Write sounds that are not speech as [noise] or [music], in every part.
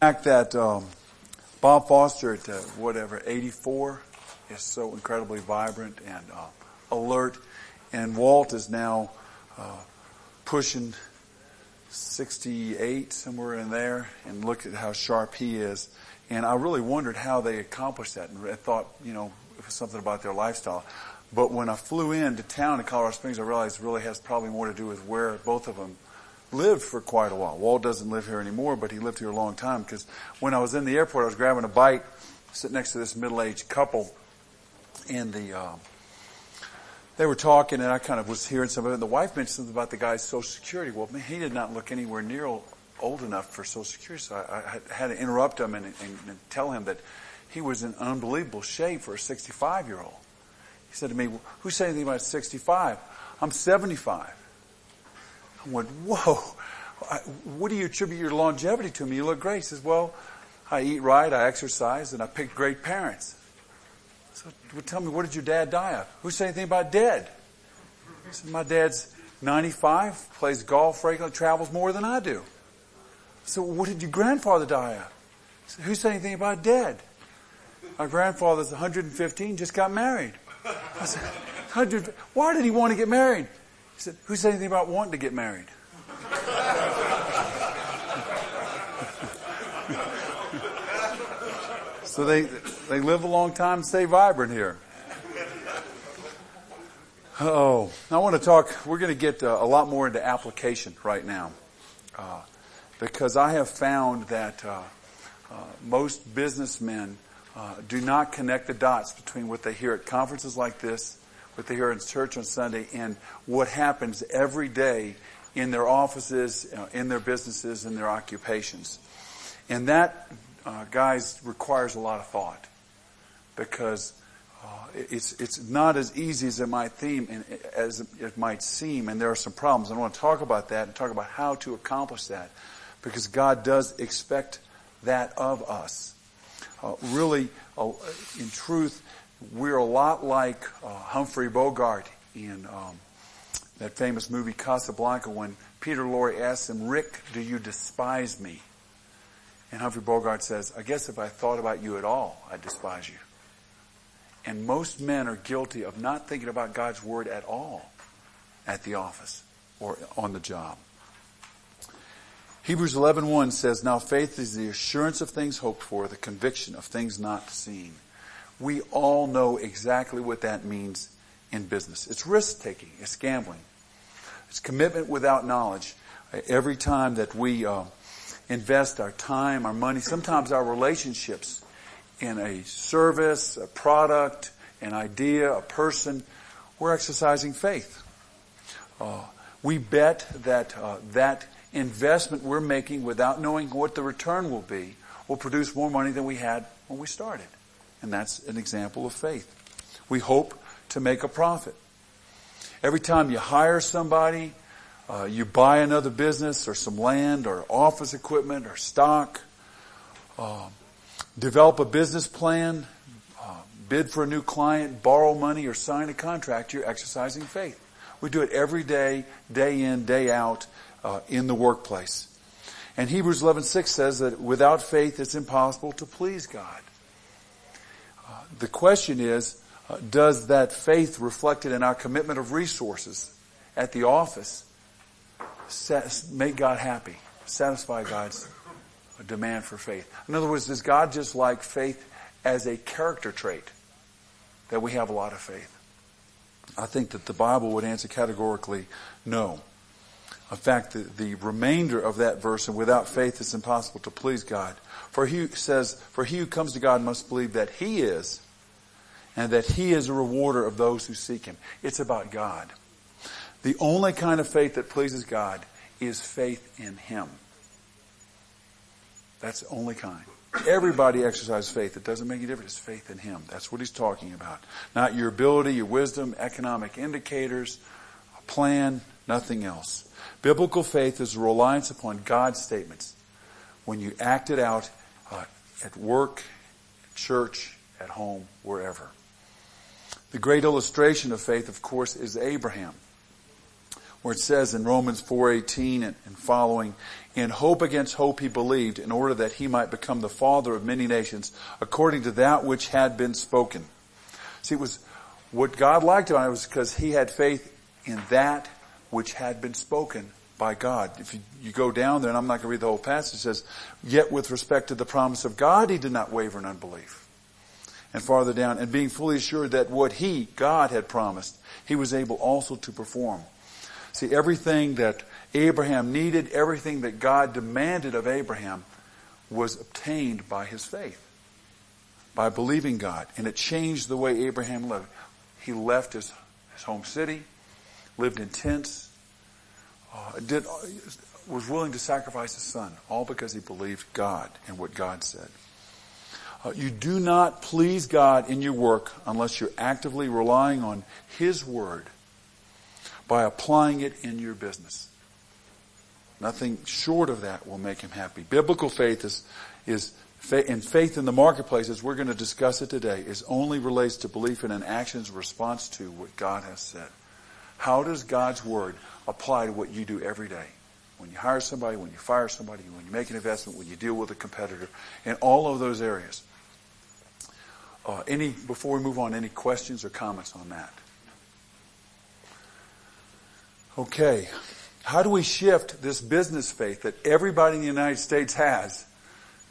fact that um, Bob Foster at uh, whatever 84 is so incredibly vibrant and uh, alert, and Walt is now uh, pushing 68 somewhere in there, and look at how sharp he is. And I really wondered how they accomplished that, and I thought, you know, it was something about their lifestyle. But when I flew into town in Colorado Springs, I realized it really has probably more to do with where both of them lived for quite a while. Walt doesn't live here anymore, but he lived here a long time because when I was in the airport, I was grabbing a bite, sitting next to this middle-aged couple, and the uh, they were talking, and I kind of was hearing some of it. And the wife mentioned something about the guy's Social Security. Well, man, he did not look anywhere near old enough for Social Security, so I, I had to interrupt him and, and, and tell him that he was in unbelievable shape for a 65-year-old. He said to me, "Who said anything about 65? I'm 75." I went, whoa, what do you attribute your longevity to? Me, you look great. He says, well, I eat right, I exercise, and I picked great parents. So well, tell me, what did your dad die of? Who said anything about dead? He said, my dad's 95, plays golf regularly, travels more than I do. So what did your grandfather die of? Said, Who said anything about dead? My grandfather's 115, just got married. I said, 100, why did he want to get married? He said, Who said anything about wanting to get married? [laughs] so they, they live a long time, stay vibrant here. Oh, I want to talk, we're going to get uh, a lot more into application right now. Uh, because I have found that uh, uh most businessmen uh, do not connect the dots between what they hear at conferences like this what they hear in church on Sunday and what happens every day in their offices, uh, in their businesses, in their occupations. And that, uh, guys, requires a lot of thought because uh, it's it's not as easy as it might seem, as it might seem, and there are some problems. I want to talk about that and talk about how to accomplish that, because God does expect that of us. Uh, really, uh, in truth, we're a lot like uh, Humphrey Bogart in um, that famous movie Casablanca when Peter Lorre asks him, Rick, do you despise me? And Humphrey Bogart says, I guess if I thought about you at all, I'd despise you. And most men are guilty of not thinking about God's word at all at the office or on the job. Hebrews 11.1 says, Now faith is the assurance of things hoped for, the conviction of things not seen. We all know exactly what that means in business. It's risk taking. It's gambling. It's commitment without knowledge. Every time that we uh, invest our time, our money, sometimes our relationships in a service, a product, an idea, a person, we're exercising faith. Uh, we bet that uh, that investment we're making without knowing what the return will be will produce more money than we had when we started. And that's an example of faith. We hope to make a profit. Every time you hire somebody, uh, you buy another business or some land or office equipment or stock, uh, develop a business plan, uh, bid for a new client, borrow money, or sign a contract, you're exercising faith. We do it every day, day in, day out, uh, in the workplace. And Hebrews 11:6 says that without faith it's impossible to please God the question is, uh, does that faith reflected in our commitment of resources at the office make God happy, satisfy God's demand for faith? In other words, does God just like faith as a character trait that we have a lot of faith? I think that the Bible would answer categorically no. In fact, the, the remainder of that verse, and without faith it's impossible to please God. For he says, for he who comes to God must believe that he is, and that He is a rewarder of those who seek Him. It's about God. The only kind of faith that pleases God is faith in Him. That's the only kind. Everybody exercises faith. It doesn't make a difference. It's faith in Him. That's what He's talking about. Not your ability, your wisdom, economic indicators, a plan, nothing else. Biblical faith is a reliance upon God's statements. When you act it out at work, at church, at home, wherever. The great illustration of faith, of course, is Abraham. where it says in Romans 4.18 and, following, in hope against hope he believed in order that he might become the father of many nations according to that which had been spoken. See, it was what God liked about it was because he had faith in that which had been spoken by God. If you, you go down there, and I'm not going to read the whole passage, it says, yet with respect to the promise of God, he did not waver in unbelief. And farther down, and being fully assured that what he, God, had promised, he was able also to perform. See, everything that Abraham needed, everything that God demanded of Abraham was obtained by his faith, by believing God. And it changed the way Abraham lived. He left his, his home city, lived in tents, uh, did, uh, was willing to sacrifice his son, all because he believed God and what God said. Uh, you do not please God in your work unless you're actively relying on His Word by applying it in your business. Nothing short of that will make Him happy. Biblical faith is, is and faith in the marketplace, as we're going to discuss it today, is only relates to belief in an action's response to what God has said. How does God's Word apply to what you do every day? When you hire somebody, when you fire somebody, when you make an investment, when you deal with a competitor, in all of those areas. Uh, any before we move on, any questions or comments on that? Okay, how do we shift this business faith that everybody in the United States has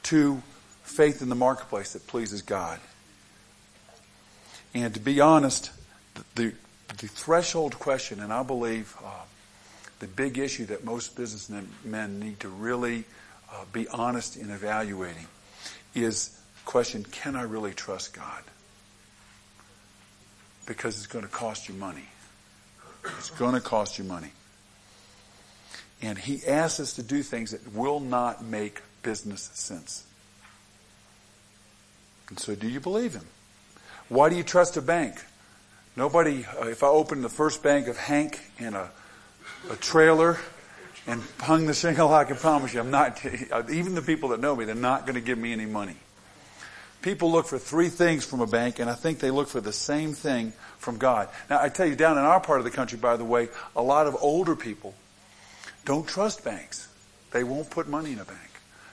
to faith in the marketplace that pleases God? And to be honest, the, the threshold question, and I believe uh, the big issue that most businessmen need to really uh, be honest in evaluating is question, can I really trust God? Because it's going to cost you money. It's going to cost you money. And he asks us to do things that will not make business sense. And so do you believe him? Why do you trust a bank? Nobody, uh, if I opened the first bank of Hank in a, a trailer and hung the shingle, I can promise you, I'm not, [laughs] even the people that know me, they're not going to give me any money. People look for three things from a bank, and I think they look for the same thing from God. Now, I tell you, down in our part of the country, by the way, a lot of older people don't trust banks. They won't put money in a bank.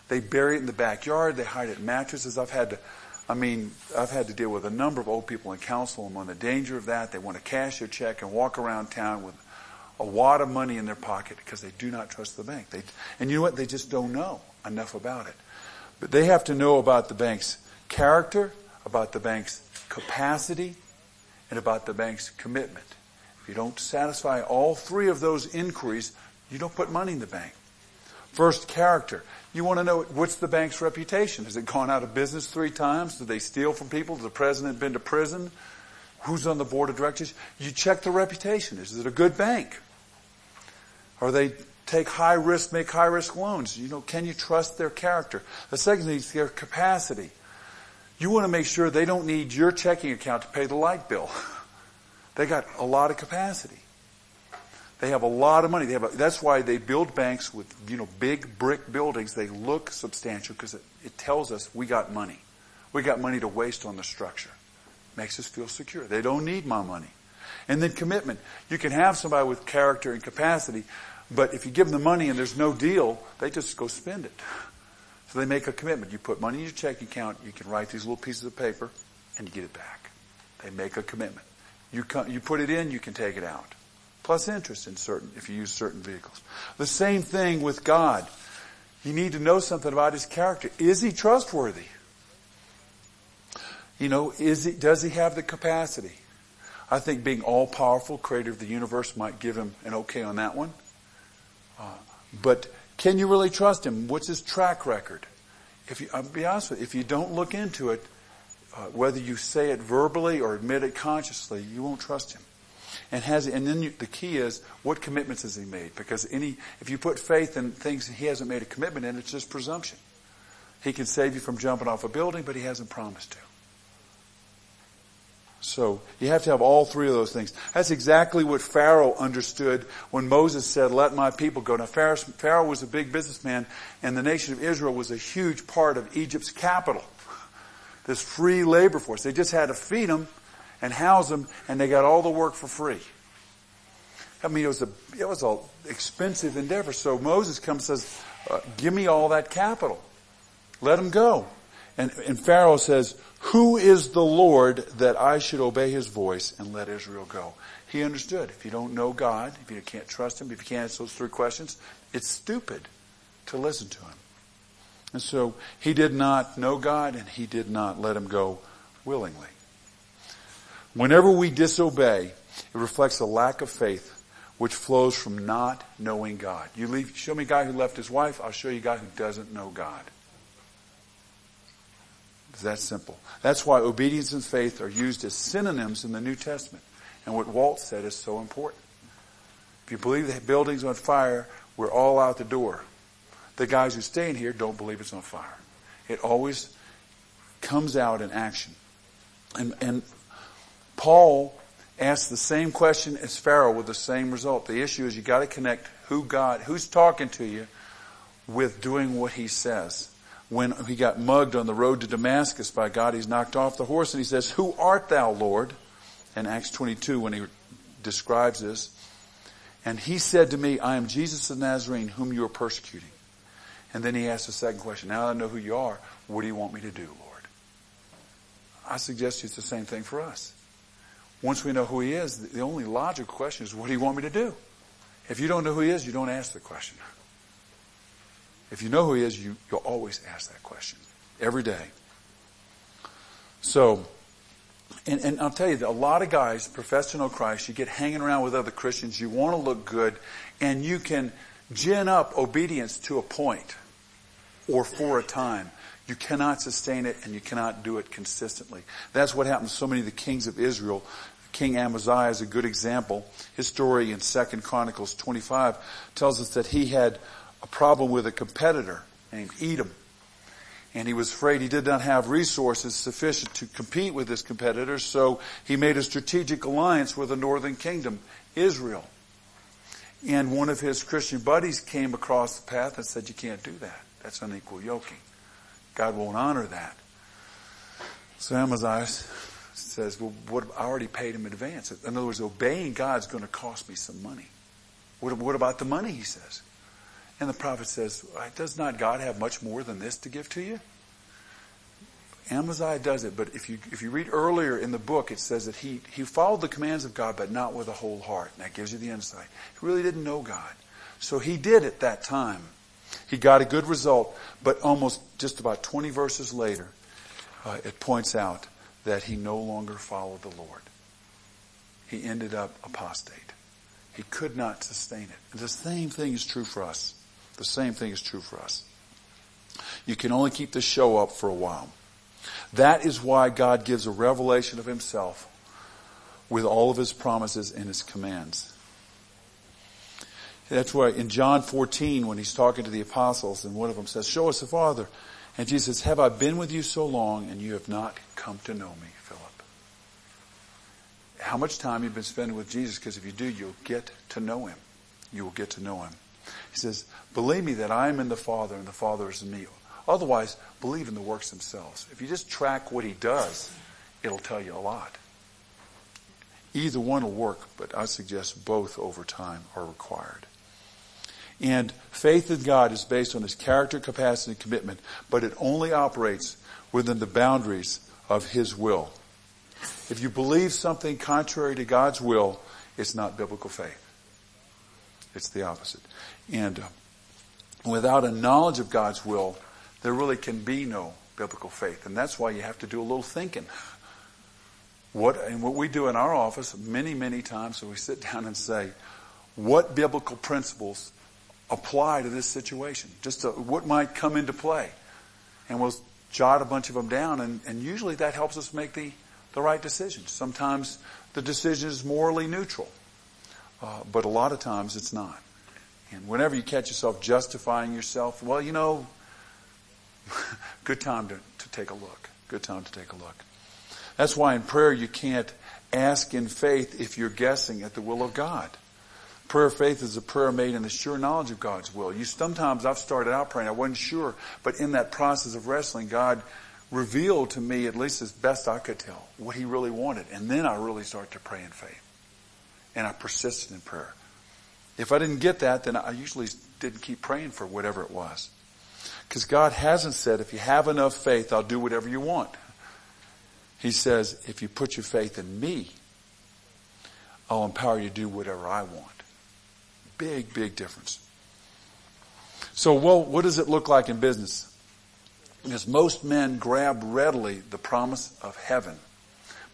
They bury it in the backyard. They hide it in mattresses. I've had to, I mean, I've had to deal with a number of old people and counsel them on the danger of that. They want to cash their check and walk around town with a wad of money in their pocket because they do not trust the bank. They, and you know what? They just don't know enough about it. But they have to know about the bank's character, about the bank's capacity, and about the bank's commitment. If you don't satisfy all three of those inquiries, you don't put money in the bank. First, character. You want to know what's the bank's reputation? Has it gone out of business three times? Did they steal from people? Has the president been to prison? Who's on the board of directors? You check the reputation. Is it a good bank? Are they take high risk, make high risk loans? You know, can you trust their character? The second thing is their capacity. You want to make sure they don't need your checking account to pay the light bill. [laughs] they got a lot of capacity. They have a lot of money. They have a, that's why they build banks with, you know, big brick buildings. They look substantial because it, it tells us we got money. We got money to waste on the structure. Makes us feel secure. They don't need my money. And then commitment. You can have somebody with character and capacity, but if you give them the money and there's no deal, they just go spend it. So they make a commitment. You put money in your checking account, you can write these little pieces of paper, and you get it back. They make a commitment. You, come, you put it in, you can take it out. Plus interest in certain, if you use certain vehicles. The same thing with God. You need to know something about His character. Is He trustworthy? You know, is he, does He have the capacity? I think being all powerful, creator of the universe might give Him an okay on that one. Uh, but can you really trust him? What's his track record? If you, I'll be honest with you, if you don't look into it, uh, whether you say it verbally or admit it consciously, you won't trust him. And has and then you, the key is what commitments has he made? Because any if you put faith in things he hasn't made a commitment in, it's just presumption. He can save you from jumping off a building, but he hasn't promised to. So you have to have all three of those things. That's exactly what Pharaoh understood when Moses said, let my people go. Now Pharaoh was a big businessman and the nation of Israel was a huge part of Egypt's capital. This free labor force. They just had to feed them and house them and they got all the work for free. I mean, it was a, it was a expensive endeavor. So Moses comes and says, uh, give me all that capital. Let them go. And, and Pharaoh says, who is the Lord that I should obey his voice and let Israel go? He understood. If you don't know God, if you can't trust him, if you can't answer those three questions, it's stupid to listen to him. And so he did not know God and he did not let him go willingly. Whenever we disobey, it reflects a lack of faith which flows from not knowing God. You leave, show me a guy who left his wife, I'll show you a guy who doesn't know God. It's that simple. That's why obedience and faith are used as synonyms in the New Testament. And what Walt said is so important. If you believe the building's on fire, we're all out the door. The guys who stay in here don't believe it's on fire. It always comes out in action. And, and Paul asked the same question as Pharaoh with the same result. The issue is you got to connect who God, who's talking to you with doing what he says. When he got mugged on the road to Damascus by God, he's knocked off the horse and he says, who art thou, Lord? In Acts 22 when he describes this. And he said to me, I am Jesus of Nazarene whom you are persecuting. And then he asked the second question, now I know who you are, what do you want me to do, Lord? I suggest it's the same thing for us. Once we know who he is, the only logical question is, what do you want me to do? If you don't know who he is, you don't ask the question. If you know who he is, you, you'll always ask that question. Every day. So, and, and I'll tell you, that a lot of guys profess to know Christ, you get hanging around with other Christians, you want to look good, and you can gin up obedience to a point or for a time. You cannot sustain it and you cannot do it consistently. That's what happened to so many of the kings of Israel. King Amaziah is a good example. His story in 2nd Chronicles 25 tells us that he had a problem with a competitor named Edom. And he was afraid he did not have resources sufficient to compete with his competitors, so he made a strategic alliance with the northern kingdom, Israel. And one of his Christian buddies came across the path and said, you can't do that. That's unequal yoking. God won't honor that. So Amaziah says, well, what, I already paid him in advance. In other words, obeying God's going to cost me some money. What, what about the money, he says. And the prophet says, does not God have much more than this to give to you? Amaziah does it, but if you, if you read earlier in the book, it says that he, he followed the commands of God, but not with a whole heart. And that gives you the insight. He really didn't know God. So he did at that time. He got a good result, but almost just about 20 verses later, uh, it points out that he no longer followed the Lord. He ended up apostate. He could not sustain it. And the same thing is true for us. The same thing is true for us. You can only keep the show up for a while. That is why God gives a revelation of himself with all of his promises and his commands. That's why in John 14, when he's talking to the apostles, and one of them says, show us the Father. And Jesus says, have I been with you so long and you have not come to know me, Philip? How much time you've been spending with Jesus, because if you do, you'll get to know him. You will get to know him. He says, believe me that I am in the Father and the Father is in me. Otherwise, believe in the works themselves. If you just track what he does, it'll tell you a lot. Either one will work, but I suggest both over time are required. And faith in God is based on his character, capacity, and commitment, but it only operates within the boundaries of his will. If you believe something contrary to God's will, it's not biblical faith. It's the opposite. And without a knowledge of God's will, there really can be no biblical faith. And that's why you have to do a little thinking. What, and what we do in our office many, many times, so we sit [laughs] down and say, what biblical principles apply to this situation? Just to, what might come into play? And we'll jot a bunch of them down, and, and usually that helps us make the, the right decision. Sometimes the decision is morally neutral, uh, but a lot of times it's not. And whenever you catch yourself justifying yourself, well, you know, [laughs] good time to, to take a look. Good time to take a look. That's why in prayer you can't ask in faith if you're guessing at the will of God. Prayer of faith is a prayer made in the sure knowledge of God's will. You sometimes I've started out praying, I wasn't sure, but in that process of wrestling, God revealed to me, at least as best I could tell, what He really wanted. And then I really started to pray in faith. And I persisted in prayer If I didn't get that, then I usually didn't keep praying for whatever it was. Because God hasn't said, if you have enough faith, I'll do whatever you want. He says, if you put your faith in me, I'll empower you to do whatever I want. Big, big difference. So, well, what does it look like in business? Because most men grab readily the promise of heaven,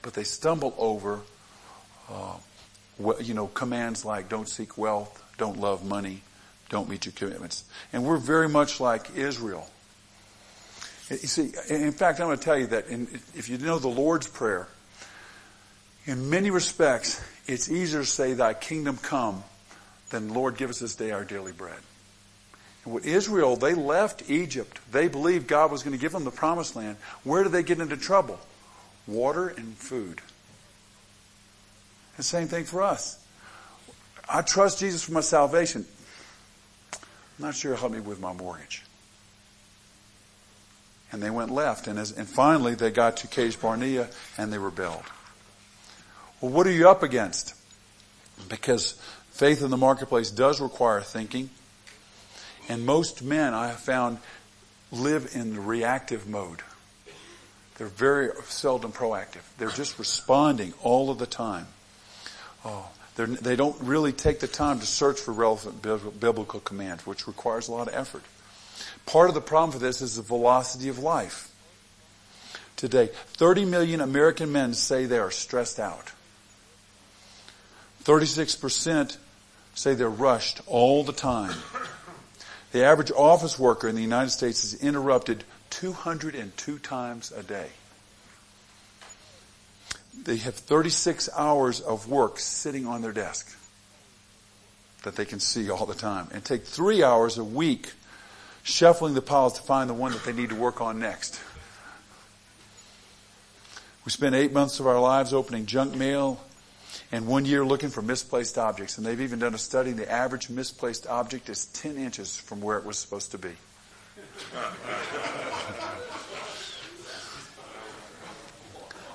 but they stumble over, uh, you know, commands like don't seek wealth, don't love money, don't meet your commitments. And we're very much like Israel. You see, in fact, I'm going to tell you that in, if you know the Lord's Prayer, in many respects, it's easier to say, Thy kingdom come, than Lord, give us this day our daily bread. And with Israel, they left Egypt. They believed God was going to give them the promised land. Where did they get into trouble? Water and food. The same thing for us. I trust Jesus for my salvation. I'm not sure help me with my mortgage. And they went left, and, as, and finally they got to Kadesh Barnea and they rebelled. Well, what are you up against? Because faith in the marketplace does require thinking. And most men I have found live in the reactive mode. They're very seldom proactive. They're just responding all of the time. Oh, they don't really take the time to search for relevant biblical commands, which requires a lot of effort. Part of the problem for this is the velocity of life. Today, 30 million American men say they are stressed out. 36% say they're rushed all the time. The average office worker in the United States is interrupted 202 times a day. They have 36 hours of work sitting on their desk that they can see all the time and take three hours a week shuffling the piles to find the one that they need to work on next. We spend eight months of our lives opening junk mail and one year looking for misplaced objects. And they've even done a study. The average misplaced object is 10 inches from where it was supposed to be. [laughs]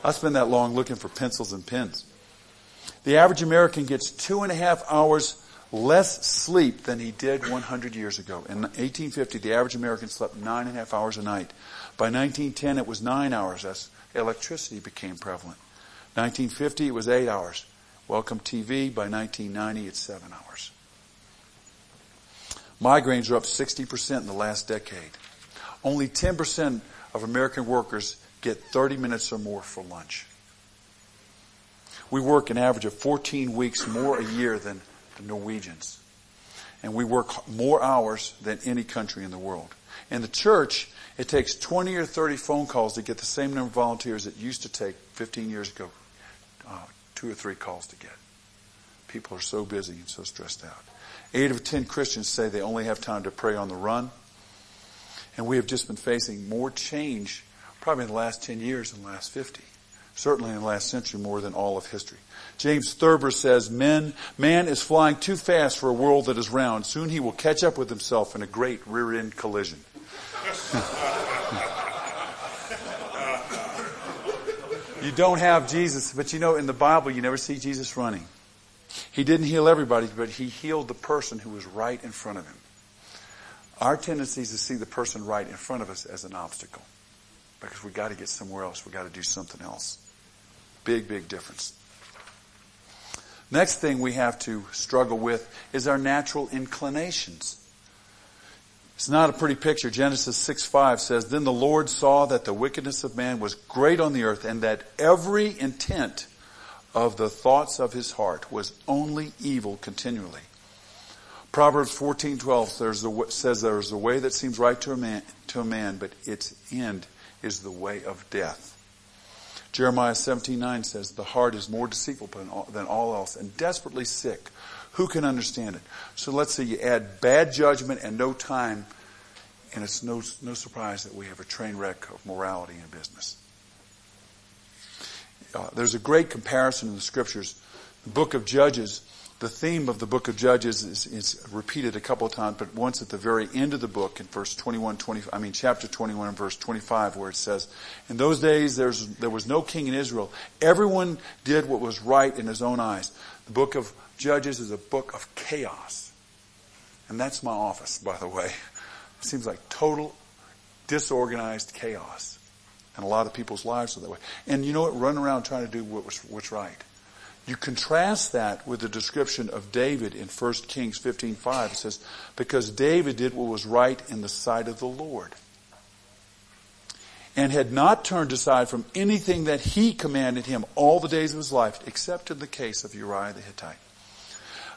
I spend that long looking for pencils and pens. The average American gets two and a half hours less sleep than he did 100 years ago. In 1850, the average American slept nine and a half hours a night. By 1910, it was nine hours as electricity became prevalent. 1950, it was eight hours. Welcome TV. By 1990, it's seven hours. Migraines are up 60% in the last decade. Only 10% of American workers get 30 minutes or more for lunch. We work an average of 14 weeks more a year than the Norwegians. And we work more hours than any country in the world. In the church, it takes 20 or 30 phone calls to get the same number of volunteers it used to take 15 years ago uh, two or three calls to get. People are so busy and so stressed out. Eight of ten Christians say they only have time to pray on the run. And we have just been facing more change probably in the last 10 years than the last 50. Certainly in the last century more than all of history. James Thurber says, Men, man is flying too fast for a world that is round. Soon he will catch up with himself in a great rear end collision. [laughs] you don't have Jesus, but you know, in the Bible, you never see Jesus running. He didn't heal everybody, but he healed the person who was right in front of him. Our tendency is to see the person right in front of us as an obstacle because we got to get somewhere else. We got to do something else. Big, big difference. Next thing we have to struggle with is our natural inclinations. It's not a pretty picture. Genesis 6 5 says, Then the Lord saw that the wickedness of man was great on the earth, and that every intent of the thoughts of his heart was only evil continually. Proverbs fourteen twelve says, says there is a way that seems right to a man, to a man, but its end is the way of death. Jeremiah seventeen nine says, The heart is more deceitful than all, else and desperately sick. Who can understand it? So let's say you add bad judgment and no time, and it's no, no surprise that we have a train wreck of morality in business. Uh, there's a great comparison in the scriptures. The book of Judges, the theme of the book of Judges is, is, repeated a couple of times, but once at the very end of the book in verse 21, 20, I mean chapter 21 and verse 25 where it says, In those days there was no king in Israel. Everyone did what was right in his own eyes. The book of Judges is a book of chaos. And that's my office, by the way. It seems like total disorganized chaos. And a lot of people's lives are that way. And you know what? Run around trying to do what was, what's right. You contrast that with the description of David in 1 Kings 15:5. It says, "Because David did what was right in the sight of the Lord, and had not turned aside from anything that he commanded him all the days of his life, except in the case of Uriah the Hittite."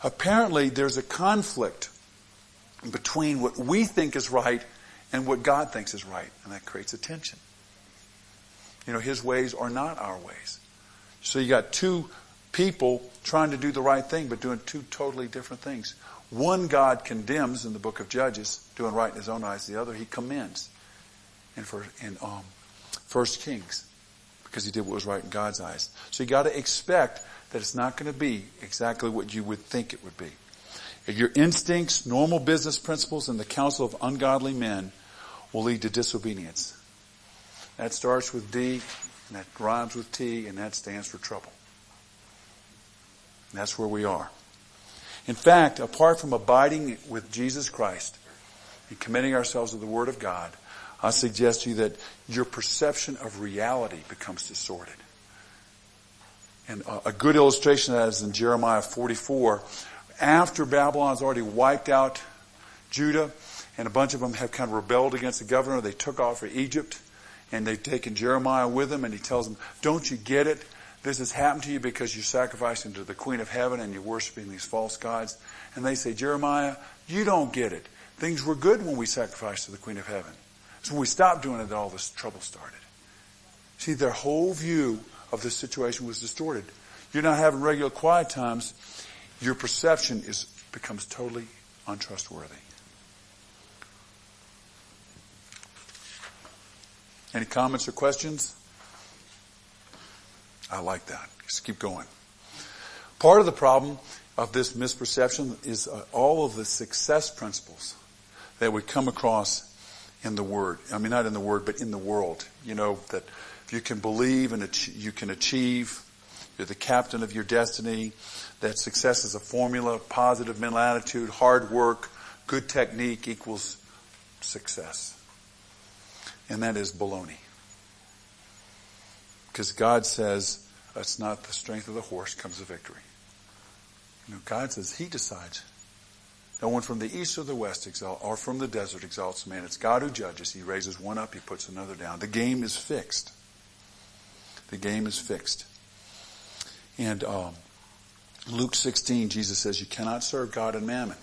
Apparently, there's a conflict between what we think is right and what God thinks is right, and that creates a tension. You know, his ways are not our ways. So you got two people trying to do the right thing, but doing two totally different things. One God condemns in the book of Judges, doing right in his own eyes. The other he commends in, first, in um, First Kings, because he did what was right in God's eyes. So you got to expect that it's not going to be exactly what you would think it would be. Your instincts, normal business principles, and the counsel of ungodly men will lead to disobedience. That starts with D, and that rhymes with T, and that stands for trouble. That's where we are. In fact, apart from abiding with Jesus Christ and committing ourselves to the Word of God, I suggest to you that your perception of reality becomes distorted. And a good illustration of that is in Jeremiah 44. After Babylon's already wiped out Judah, and a bunch of them have kind of rebelled against the governor, they took off for Egypt, and they've taken Jeremiah with them, and he tells them, don't you get it? This has happened to you because you're sacrificing to the Queen of Heaven and you're worshiping these false gods. And they say, Jeremiah, you don't get it. Things were good when we sacrificed to the Queen of Heaven. So when we stopped doing it, that all this trouble started. See, their whole view of the situation was distorted. You're not having regular quiet times. Your perception is becomes totally untrustworthy. Any comments or questions? I like that. Just keep going. Part of the problem of this misperception is uh, all of the success principles that we come across in the Word. I mean, not in the Word, but in the world. You know, that you can believe and you can achieve. You're the captain of your destiny. That success is a formula, positive mental attitude, hard work, good technique equals success. And that is baloney. Because God says, it's not the strength of the horse comes the victory. You know, God says He decides. No one from the east or the west exalt, or from the desert exalts man. It's God who judges. He raises one up, He puts another down. The game is fixed. The game is fixed. And um, Luke 16, Jesus says, you cannot serve God and mammon.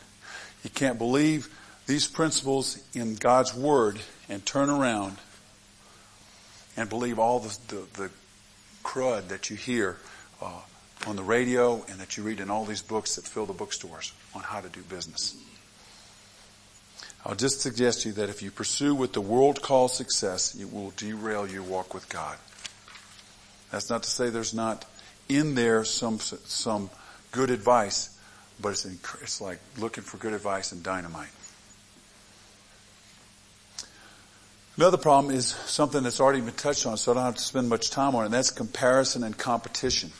You can't believe these principles in God's Word and turn around and believe all the, the, the crud that you hear uh, on the radio and that you read in all these books that fill the bookstores on how to do business. I'll just suggest to you that if you pursue what the world calls success, it will derail your walk with God. That's not to say there's not in there some some good advice, but it's it's like looking for good advice in dynamite. Another problem is something that's already been touched on, so I don't have to spend much time on it, and that's comparison and competition.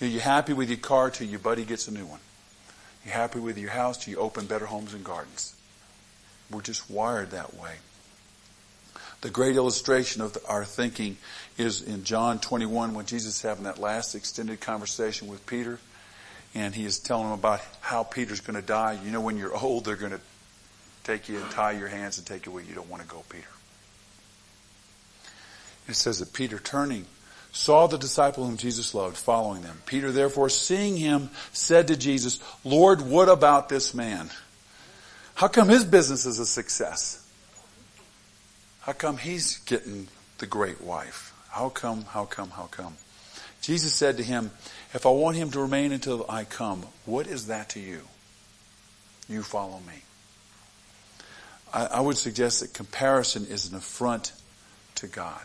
You're happy with your car till your buddy gets a new one. You're happy with your house till you open better homes and gardens. We're just wired that way. The great illustration of our thinking is in John 21 when Jesus is having that last extended conversation with Peter and he is telling him about how Peter's going to die. You know, when you're old, they're going to take you and tie your hands and take you where you don't want to go, Peter. It says that Peter turning saw the disciple whom Jesus loved following them. Peter therefore seeing him said to Jesus, Lord, what about this man? How come his business is a success? How come he's getting the great wife? How come, how come, how come? Jesus said to him, if I want him to remain until I come, what is that to you? You follow me. I, I would suggest that comparison is an affront to God.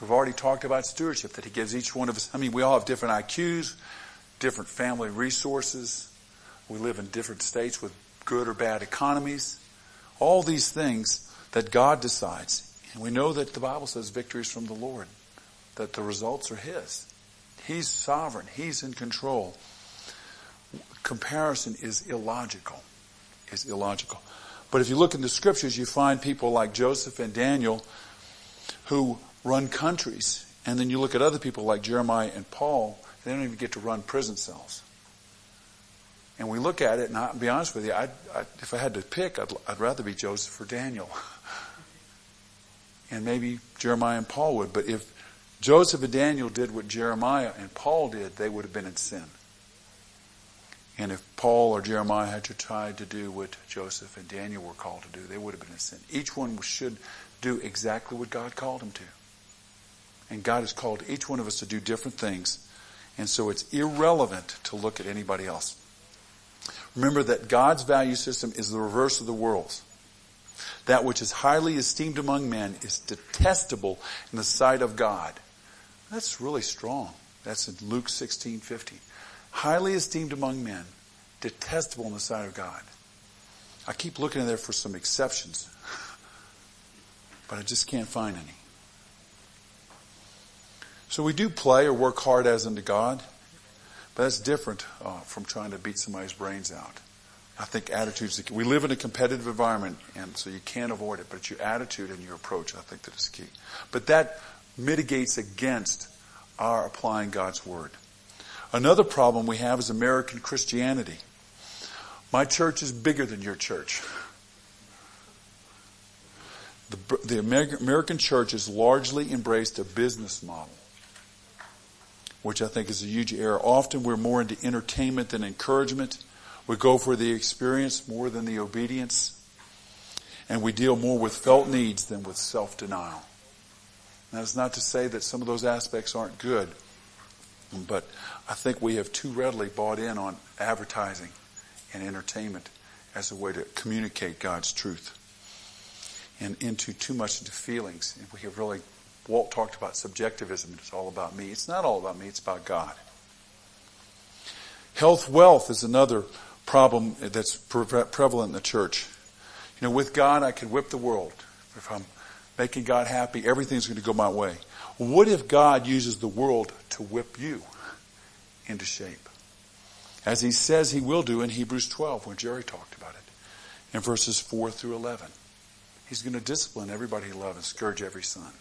We've already talked about stewardship, that He gives each one of us. I mean, we all have different IQs, different family resources. We live in different states with good or bad economies. All these things that God decides. And we know that the Bible says victory is from the Lord, that the results are His. He's sovereign. He's in control. comparison is illogical. Is illogical. But if you look in the scriptures, you find people like Joseph and Daniel who run countries. And then you look at other people like Jeremiah and Paul, they don't even get to run prison cells. And we look at it, and I'll be honest with you, I'd, I'd, if I had to pick, I'd, I'd rather be Joseph or Daniel. [laughs] and maybe Jeremiah and Paul would. But if Joseph and Daniel did what Jeremiah and Paul did, they would have been in sin. And if Paul or Jeremiah had tried to do what Joseph and Daniel were called to do, they would have been in sin. Each one should do exactly what God called him to. And God has called each one of us to do different things. And so it's irrelevant to look at anybody else. Remember that God's value system is the reverse of the world's. That which is highly esteemed among men is detestable in the sight of God. That's really strong. That's in Luke 16, 15 highly esteemed among men, detestable in the sight of God. I keep looking in there for some exceptions, but I just can't find any. So we do play or work hard as unto God, but that's different uh, from trying to beat somebody's brains out. I think attitudes, we live in a competitive environment, and so you can't avoid it, but it's your attitude and your approach, I think that is key. But that mitigates against our applying God's Word. Another problem we have is American Christianity. My church is bigger than your church. The, the American church has largely embraced a business model, which I think is a huge error. Often we're more into entertainment than encouragement. We go for the experience more than the obedience. And we deal more with felt needs than with self-denial. That's not to say that some of those aspects aren't good. But I think we have too readily bought in on advertising and entertainment as a way to communicate God's truth and into too much into feelings. And we have really, Walt talked about subjectivism. It's all about me. It's not all about me. It's about God. Health wealth is another problem that's prevalent in the church. You know, with God, I can whip the world. If I'm making God happy, everything's going to go my way. What if God uses the world to whip you into shape? As he says he will do in Hebrews 12 when Jerry talked about it in verses 4 through 11. He's going to discipline everybody he loves and scourge every son.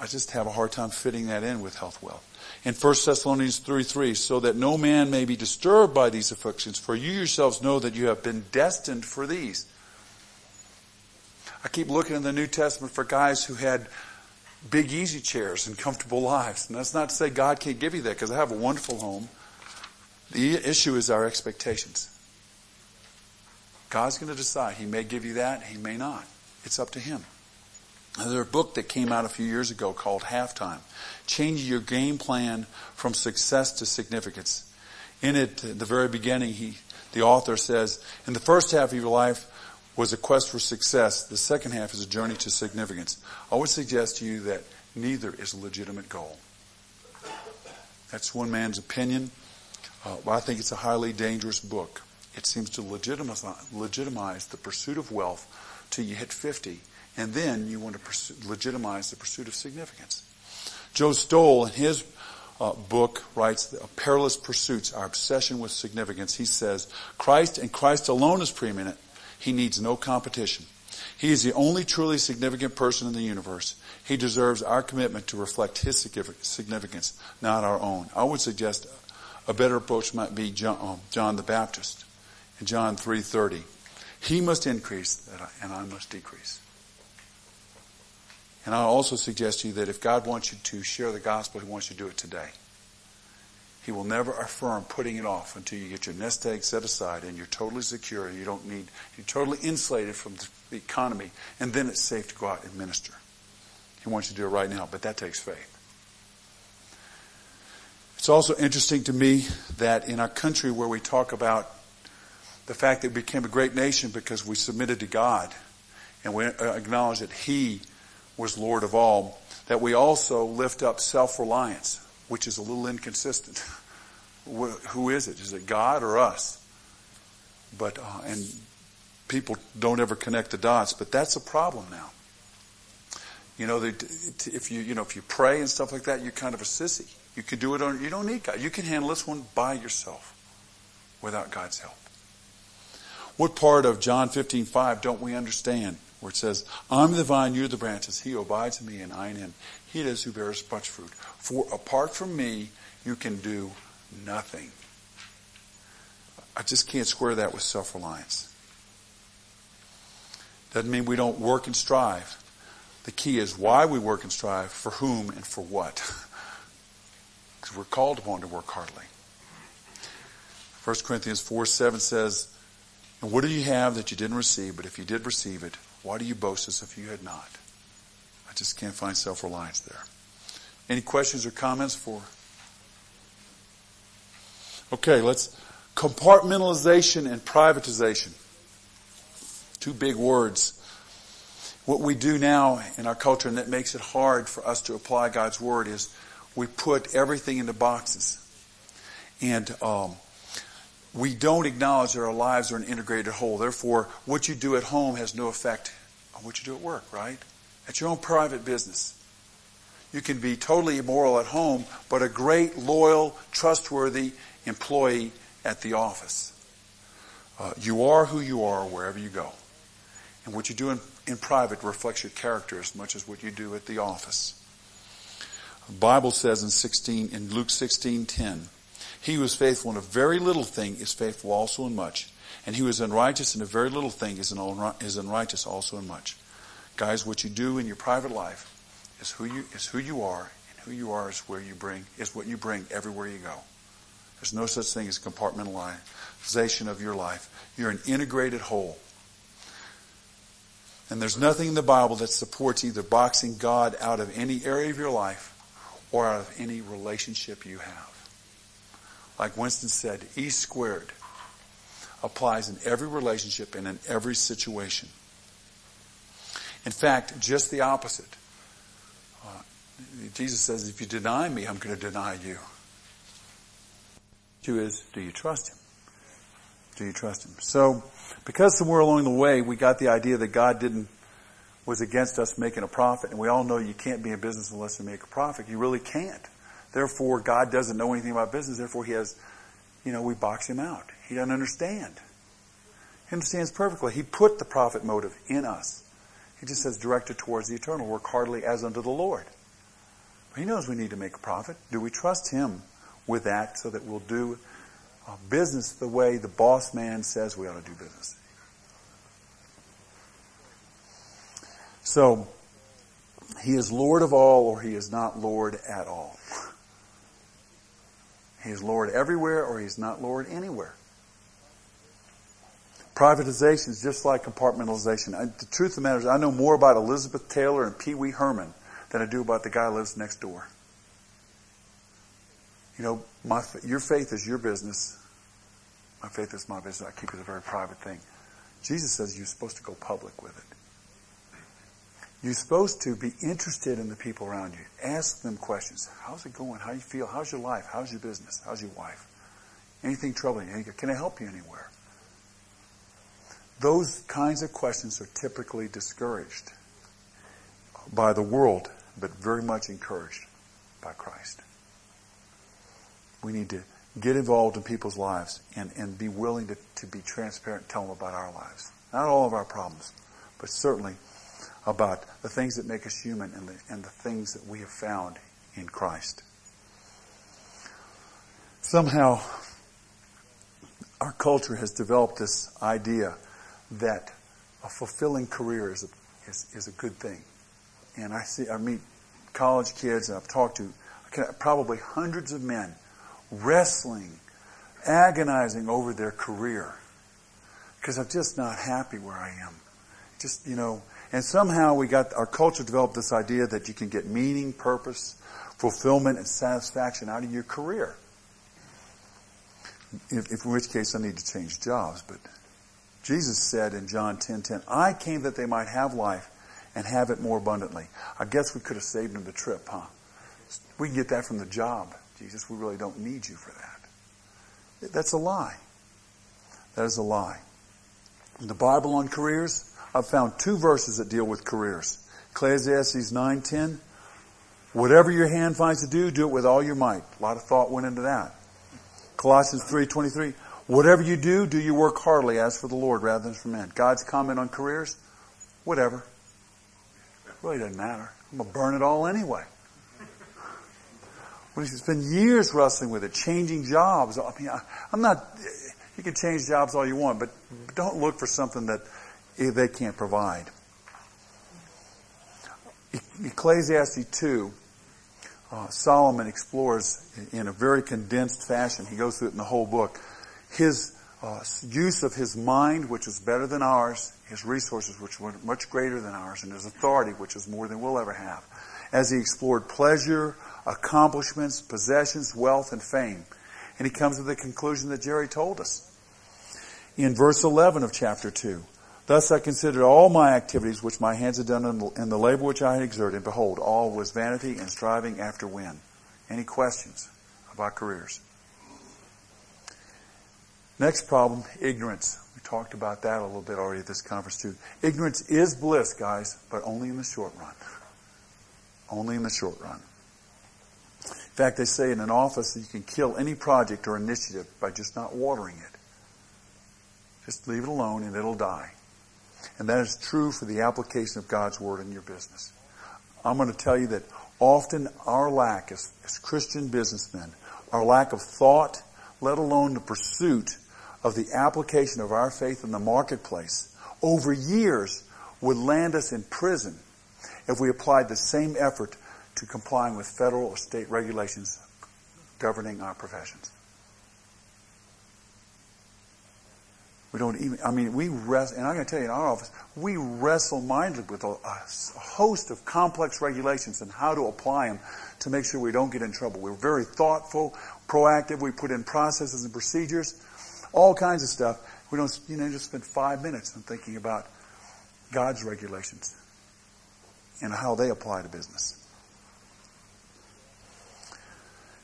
I just have a hard time fitting that in with health wealth. In 1 Thessalonians 3 3, so that no man may be disturbed by these afflictions, for you yourselves know that you have been destined for these. I keep looking in the New Testament for guys who had big easy chairs and comfortable lives. And that's not to say God can't give you that because I have a wonderful home. The issue is our expectations. God's going to decide. He may give you that, he may not. It's up to him. There's a book that came out a few years ago called Halftime. Changing your game plan from success to significance. In it, at the very beginning, he, the author says, in the first half of your life, was a quest for success. The second half is a journey to significance. I would suggest to you that neither is a legitimate goal. That's one man's opinion. Uh, I think it's a highly dangerous book. It seems to legitimize, legitimize the pursuit of wealth till you hit 50, and then you want to pursue, legitimize the pursuit of significance. Joe Stowell, in his uh, book, writes, Perilous Pursuits, Our Obsession with Significance. He says, Christ and Christ alone is preeminent. He needs no competition. He is the only truly significant person in the universe. He deserves our commitment to reflect his significance, not our own. I would suggest a better approach might be John, um, John the Baptist in John 3.30. He must increase and I must decrease. And I also suggest to you that if God wants you to share the gospel, He wants you to do it today. He will never affirm putting it off until you get your nest egg set aside and you're totally secure and you don't need, you're totally insulated from the economy and then it's safe to go out and minister. He wants you to do it right now, but that takes faith. It's also interesting to me that in our country where we talk about the fact that we became a great nation because we submitted to God and we acknowledge that He was Lord of all, that we also lift up self-reliance which is a little inconsistent. [laughs] Who is it? Is it God or us? But uh, and people don't ever connect the dots, but that's a problem now. You know, if you you know if you pray and stuff like that, you're kind of a sissy. You can do it on. You don't need God. You can handle this one by yourself. without God's help. What part of John 15, 5 don't we understand? Where it says, I'm the vine, you're the branches. He abides in me and I in him. He it is who bears much fruit. For apart from me, you can do nothing. I just can't square that with self-reliance. Doesn't mean we don't work and strive. The key is why we work and strive, for whom and for what. [laughs] Because we're called upon to work heartily. 1 Corinthians 4 7 says, And what do you have that you didn't receive? But if you did receive it, why do you boast as if you had not? I just can't find self reliance there. Any questions or comments for? Okay, let's compartmentalization and privatization. Two big words. What we do now in our culture, and that makes it hard for us to apply God's word, is we put everything into boxes. And um, we don't acknowledge that our lives are an integrated whole. Therefore, what you do at home has no effect on what you do at work, right? At your own private business. You can be totally immoral at home, but a great, loyal, trustworthy employee at the office. Uh, you are who you are wherever you go. And what you do in, in private reflects your character as much as what you do at the office. The Bible says in 16, in Luke 16, 10, he who is faithful in a very little thing is faithful also in much. And he who is unrighteous in a very little thing is, unrighteous also in much. Guys, what you do in your private life is who you, is who you are, and who you are is where you bring, is what you bring everywhere you go. There's no such thing as compartmentalization of your life. You're an integrated whole. And there's nothing in the Bible that supports either boxing God out of any area of your life or out of any relationship you have. Like Winston said, E squared applies in every relationship and in every situation. In fact, just the opposite. Uh, Jesus says, if you deny me, I'm going to deny you. Two is, do you trust him? Do you trust him? So, because somewhere along the way we got the idea that God didn't was against us making a profit. And we all know you can't be in business unless you make a profit. You really can't. Therefore, God doesn't know anything about business. Therefore, He has, you know, we box Him out. He doesn't understand. He understands perfectly. He put the profit motive in us. He just says, directed towards the eternal. Work heartily as unto the Lord. But he knows we need to make a profit. Do we trust Him with that so that we'll do uh, business the way the boss man says we ought to do business? So, he is Lord of all or he is not Lord at all. He is Lord everywhere or he's not Lord anywhere. Privatization is just like compartmentalization. I, the truth of the matter is I know more about Elizabeth Taylor and Pee Wee Herman than I do about the guy who lives next door. You know, my, your faith is your business. My faith is my business. I keep it a very private thing. Jesus says you're supposed to go public with it. You're supposed to be interested in the people around you. Ask them questions. How's it going? How do you feel? How's your life? How's your business? How's your wife? Anything troubling you? Can I help you anywhere? Those kinds of questions are typically discouraged by the world, but very much encouraged by Christ. We need to get involved in people's lives and, and be willing to, to be transparent and tell them about our lives. Not all of our problems, but certainly about the things that make us human and the, and the things that we have found in Christ. Somehow, our culture has developed this idea that a fulfilling career is a, is, is a good thing. And I see, I meet college kids and I've talked to probably hundreds of men wrestling, agonizing over their career because I'm just not happy where I am. Just, you know, and somehow we got, our culture developed this idea that you can get meaning, purpose, fulfillment, and satisfaction out of your career. If, if in which case I need to change jobs. But Jesus said in John 10:10, 10, 10, "I came that they might have life and have it more abundantly." I guess we could have saved them the trip, huh? We can get that from the job, Jesus. We really don't need you for that. That's a lie. That is a lie. The Bible on careers, I've found two verses that deal with careers. Ecclesiastes 9:10. Whatever your hand finds to do, do it with all your might. A lot of thought went into that. Colossians 3:23. Whatever you do, do your work heartily as for the Lord rather than for men. God's comment on careers, whatever. Really doesn't matter. I'm to burn it all anyway. We spend years wrestling with it, changing jobs. I mean, I, am not, you can change jobs all you want, but don't look for something that they can't provide. Ecclesiastes 2, uh, Solomon explores in a very condensed fashion. He goes through it in the whole book. His uh, use of his mind, which is better than ours, his resources, which were much greater than ours, and his authority, which is more than we'll ever have. As he explored pleasure, accomplishments, possessions, wealth, and fame. And he comes to the conclusion that Jerry told us in verse 11 of chapter 2. Thus I considered all my activities which my hands had done and the labor which I had exerted, and behold, all was vanity and striving after wind. Any questions about careers? Next problem, ignorance. We talked about that a little bit already at this conference too. Ignorance is bliss, guys, but only in the short run. Only in the short run. In fact, they say in an office that you can kill any project or initiative by just not watering it. Just leave it alone and it'll die. And that is true for the application of God's Word in your business. I'm going to tell you that often our lack as, as Christian businessmen, our lack of thought, let alone the pursuit of the application of our faith in the marketplace over years would land us in prison if we applied the same effort to complying with federal or state regulations governing our professions. We don't even, I mean, we wrestle, and I'm going to tell you in our office, we wrestle mindedly with a, a, host of complex regulations and how to apply them to make sure we don't get in trouble. We're very thoughtful, proactive. We put in processes and procedures, all kinds of stuff. We don't, you know, just spend five minutes on thinking about God's regulations and how they apply to business.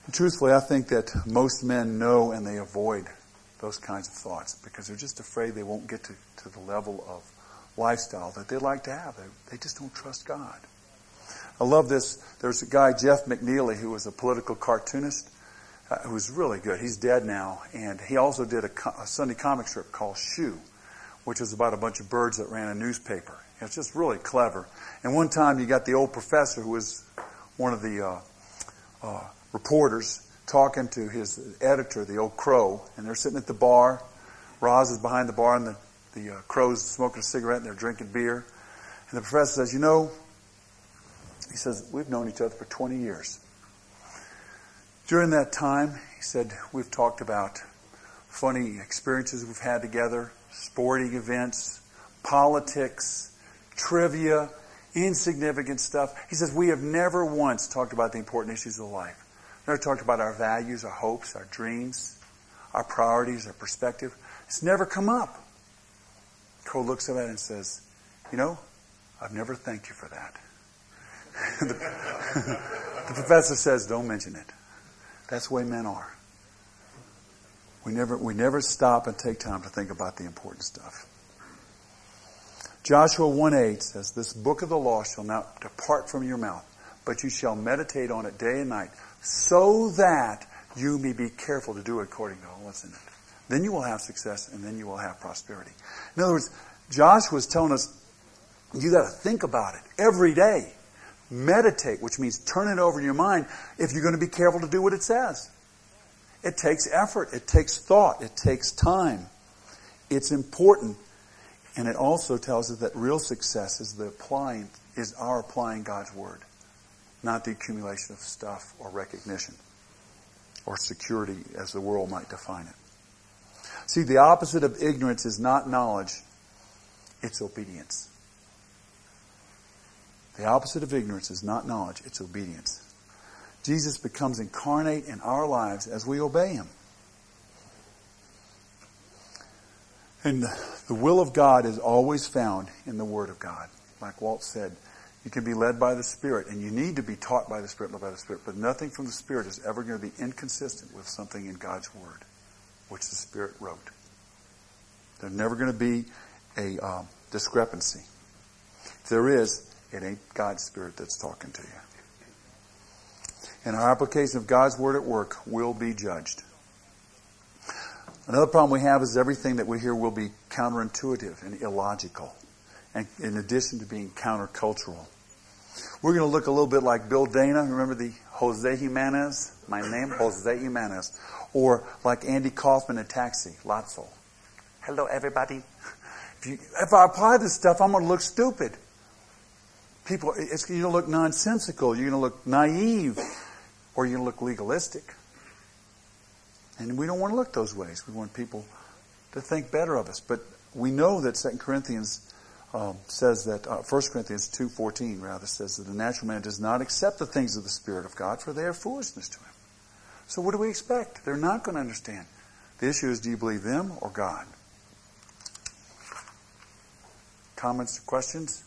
And truthfully, I think that most men know and they avoid those kinds of thoughts because they're just afraid they won't get to, to the level of lifestyle that they'd like to have. They, they just don't trust God. I love this. There's a guy, Jeff MacNelly, who was a political cartoonist uh, who was really good. He's dead now. And he also did a, a Sunday comic strip called Shoe, which was about a bunch of birds that ran a newspaper. It's just really clever. And one time you got the old professor who was one of the uh, uh, reporters talking to his editor, the old crow, and they're sitting at the bar. Roz is behind the bar, and the, the uh, crow's smoking a cigarette, and they're drinking beer. And the professor says, You know, he says, we've known each other for 20 years. During that time, he said, we've talked about funny experiences we've had together, sporting events, politics, trivia, insignificant stuff. He says, we have never once talked about the important issues of life. Never talked about our values, our hopes, our dreams, our priorities, our perspective. It's never come up. Cole looks at it and says, You know, I've never thanked you for that. [laughs] the, the professor says, Don't mention it. That's the way men are. We never, we never stop and take time to think about the important stuff. Joshua 1 8 says, This book of the law shall not depart from your mouth, but you shall meditate on it day and night, so that you may be careful to do according to all that's in it. Then you will have success and then you will have prosperity. In other words, Joshua is telling us you got to think about it every day. Meditate, which means turn it over in your mind if you're going to be careful to do what it says. It takes effort, it takes thought, it takes time. It's important. And it also tells us that real success is the applying is our applying God's word not the accumulation of stuff or recognition or security as the world might define it. See, the opposite of ignorance is not knowledge, it's obedience. The opposite of ignorance is not knowledge, it's obedience. Jesus becomes incarnate in our lives as we obey Him. And the will of God is always found in the Word of God. Like Walt said, you can be led by the Spirit, and you need to be taught by the Spirit, led by the Spirit. But nothing from the Spirit is ever going to be inconsistent with something in God's Word, which the Spirit wrote. There's never going to be a um, discrepancy. If there is, it ain't God's Spirit that's talking to you. And our application of God's Word at work will be judged. Another problem we have is everything that we hear will be counterintuitive and illogical, and in addition to being countercultural. We're going to look a little bit like Bill Dana. Remember the Jose Jimenez? My name, Jose Jimenez. Or like Andy Kaufman in Taxi, Lotso. Hello, everybody. If, you, if I apply this stuff, I'm going to look stupid. People, it's, you're going to look nonsensical. You're going to look naive. Or you're going to look legalistic. And we don't want to look those ways. We want people to think better of us. But we know that 2 Corinthians um, says that, uh, 1 Corinthians 2.14 rather, says that the natural man does not accept the things of the Spirit of God, for they are foolishness to him. So what do we expect? They're not going to understand. The issue is, do you believe them or God? Comments, questions?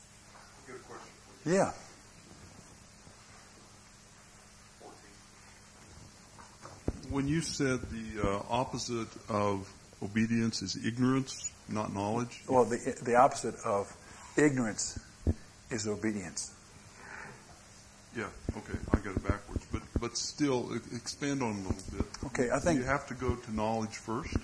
Question, yeah. When you said the uh, opposite of obedience is ignorance, not knowledge. Well, the the opposite of ignorance is obedience. Yeah. Okay, I got it backwards, but but still, expand on a little bit. Okay, I think you have to go to knowledge first.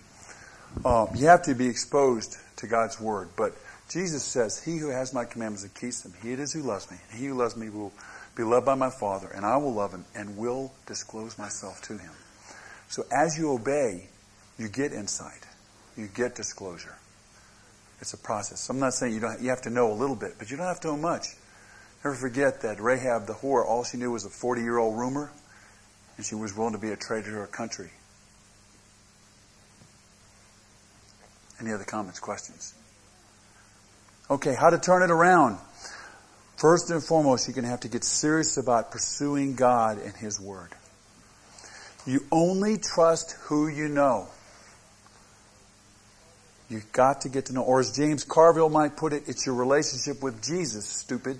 Uh, you have to be exposed to God's word, but Jesus says, He who has my commandments and keeps them, he it is who loves me. And he who loves me will be loved by my Father, and I will love him and will disclose myself to him. So as you obey, you get insight. You get disclosure. It's a process. I'm not saying you don't, you have to know a little bit, but you don't have to know much. Never forget that Rahab the whore, all she knew was a 40 year old rumor, and she was willing to be a traitor to her country. Any other comments, questions? Okay, how to turn it around. First and foremost, you're going to have to get serious about pursuing God and His Word. You only trust who you know. You've got to get to know, or as James Carville might put it, it's your relationship with Jesus, stupid.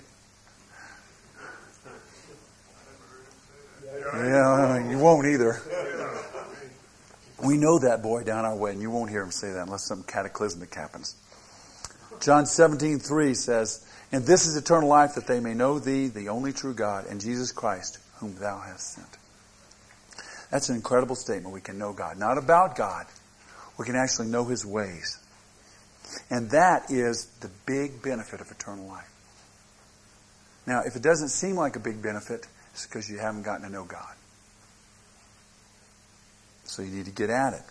Yeah, you won't either. We know that boy down our way, and you won't hear him say that unless something cataclysmic happens. John 17, 3 says, And this is eternal life, that they may know thee, the only true God, and Jesus Christ, whom thou hast sent. That's an incredible statement. We can know God. Not about God. We can actually know His ways. And that is the big benefit of eternal life. Now, if it doesn't seem like a big benefit, it's because you haven't gotten to know God. So you need to get at it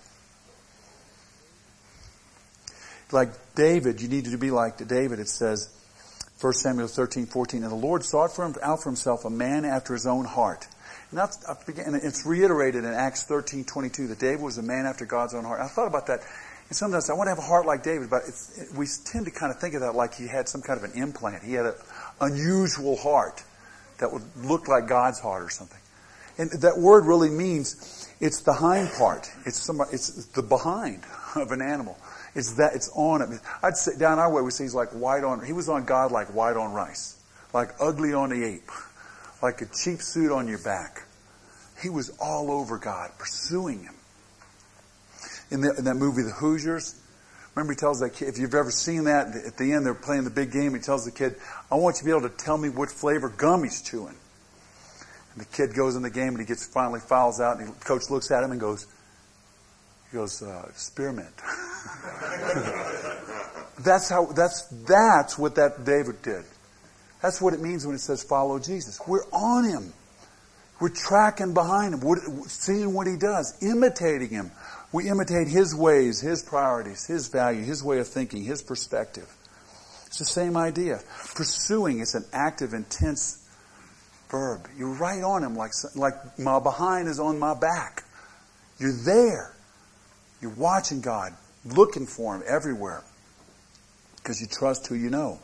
like David, you need to be like David. It says, 1 Samuel 13, 14, and the Lord sought for him, out for himself a man after his own heart. And that's, it's reiterated in Acts 13, 22 that David was a man after God's own heart. I thought about that. And sometimes I want to have a heart like David, but it, we tend to kind of think of that like he had some kind of an implant. He had an unusual heart that would look like God's heart or something. And that word really means it's the hind part. It's, some, it's the behind of an animal. It's that it's on him. I'd say down our way we say he's like white on. He was on God like white on rice, like ugly on the ape, like a cheap suit on your back. He was all over God, pursuing him. In, the, in that movie, The Hoosiers, remember he tells that kid, if you've ever seen that, at the end they're playing the big game. He tells the kid, "I want you to be able to tell me what flavor gum he's chewing." And the kid goes in the game and he gets finally fouls out, and the coach looks at him and goes, "He goes uh, spearmint." [laughs] that's how, that's, that's what that David did. That's what it means when it says follow Jesus. We're on him. We're tracking behind him, seeing what he does, imitating him. We imitate his ways, his priorities, his value, his way of thinking, his perspective. It's the same idea. Pursuing is an active, intense verb. You're right on him like, like my behind is on my back. You're there. You're watching God, looking for Him everywhere because you trust who you know.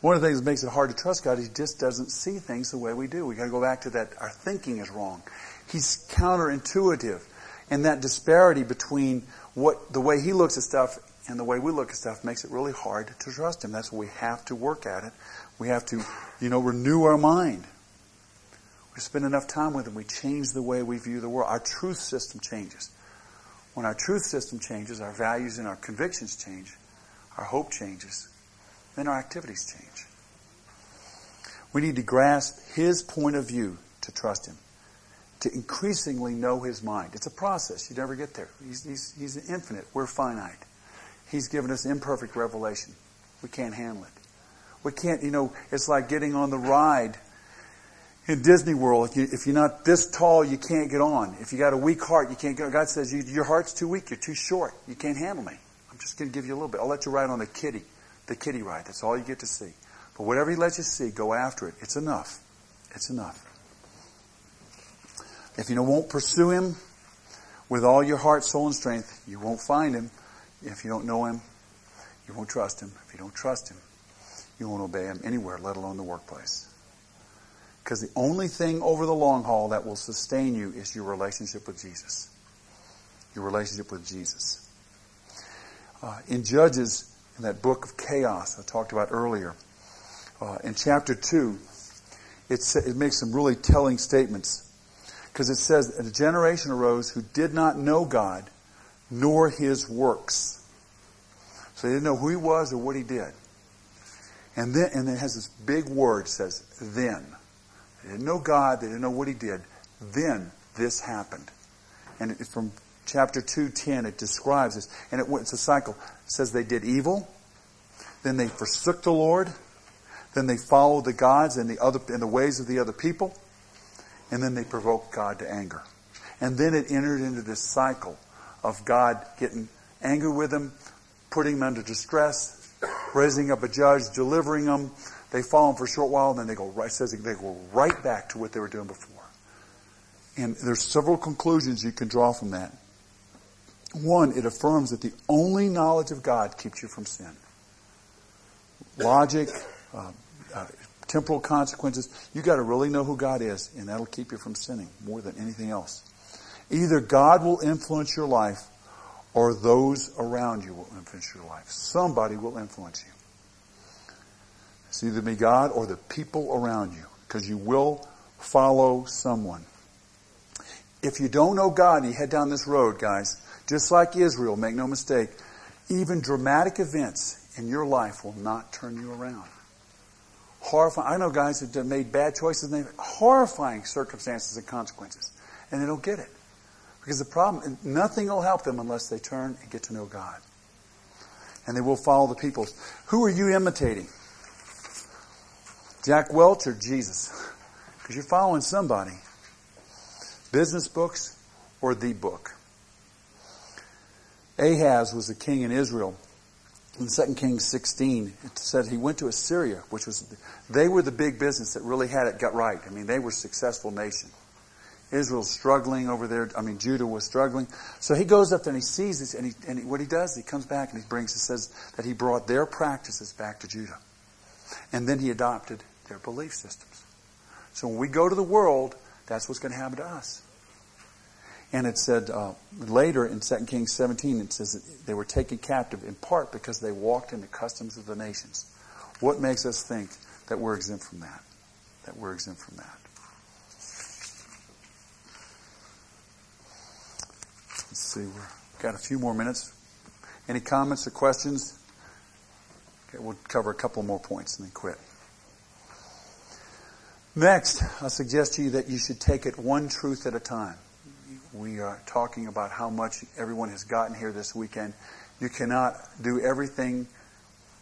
One of the things that makes it hard to trust God, He just doesn't see things the way we do. We got to go back to that. Our thinking is wrong. He's counterintuitive, and that disparity between what the way He looks at stuff and the way we look at stuff makes it really hard to trust Him. That's why we have to work at it. We have to, you know, renew our mind. We spend enough time with Him. We change the way we view the world. Our truth system changes. When our truth system changes, our values and our convictions change, our hope changes, then our activities change. We need to grasp His point of view to trust Him. to increasingly know His mind. It's a process. You never get there. He's, he's, he's infinite. We're finite. He's given us imperfect revelation. We can't handle it. We can't, you know, it's like getting on the ride in Disney World. If, you, you're not this tall, you can't get on. If you got a weak heart, you can't get on. God says, you, your heart's too weak. You're too short. You can't handle me. I'm just going to give you a little bit. I'll let you ride on the kitty, the kitty ride. That's all you get to see. But whatever He lets you see, go after it. It's enough. It's enough. If you won't pursue Him with all your heart, soul, and strength, you won't find Him. If you don't know Him, you won't trust Him. If you don't trust Him, you won't obey Him anywhere, let alone the workplace. Because the only thing over the long haul that will sustain you is your relationship with Jesus. Your relationship with Jesus. Uh, in Judges, in that book of chaos I talked about earlier, uh, in chapter 2, it, it makes some really telling statements. Because it says, a generation arose who did not know God, nor his works. So they didn't know who he was or what he did. And then, and it has this big word says, then. They didn't know God, they didn't know what he did. Then this happened. And it, from chapter 2:10 it describes this. And it, it's a cycle. It says they did evil then they forsook the lord then they followed the gods and the other and the ways of the other people and then they provoked god to anger. And then it entered into this cycle of god getting angry with them putting them under distress raising up a judge delivering them. They follow them for a short while and then they go right says they go right back to what they were doing before. And there's several conclusions you can draw from that one, it affirms that the only knowledge of God keeps you from sin. Logic, uh, uh, temporal consequences, you got to really know who God is, and that'll keep you from sinning more than anything else. Either God will influence your life, or those around you will influence your life. Somebody will influence you. It's either be God or the people around you, because you will follow someone. If you don't know God, you head down this road, guys just like Israel, make no mistake, even dramatic events in your life will not turn you around. Horrifying. I know guys that have made bad choices and they've horrifying circumstances and consequences, and they don't get it. Because the problem, nothing will help them unless they turn and get to know God. And they will follow the people. Who are you imitating? Jack Welch or Jesus? Because you're following somebody. Business books or the book? Ahaz was the king in Israel. In 2 Kings 16, it said he went to Assyria, which was, they were the big business that really had it got right. I mean, they were a successful nation. Israel's struggling over there. I mean, Judah was struggling. So he goes up there and he sees this, and, he, and he, what he does, he comes back and he brings, he says that he brought their practices back to Judah. And then he adopted their belief systems. So when we go to the world, that's what's going to happen to us. And it said uh, later in 2 Kings 17, it says they were taken captive in part because they walked in the customs of the nations. What makes us think that we're exempt from that? That we're exempt from that. Let's see, we've got a few more minutes. Any comments or questions? Okay, we'll cover a couple more points and then quit. Next, I suggest to you that you should take it one truth at a time we are talking about how much everyone has gotten here this weekend. You cannot do everything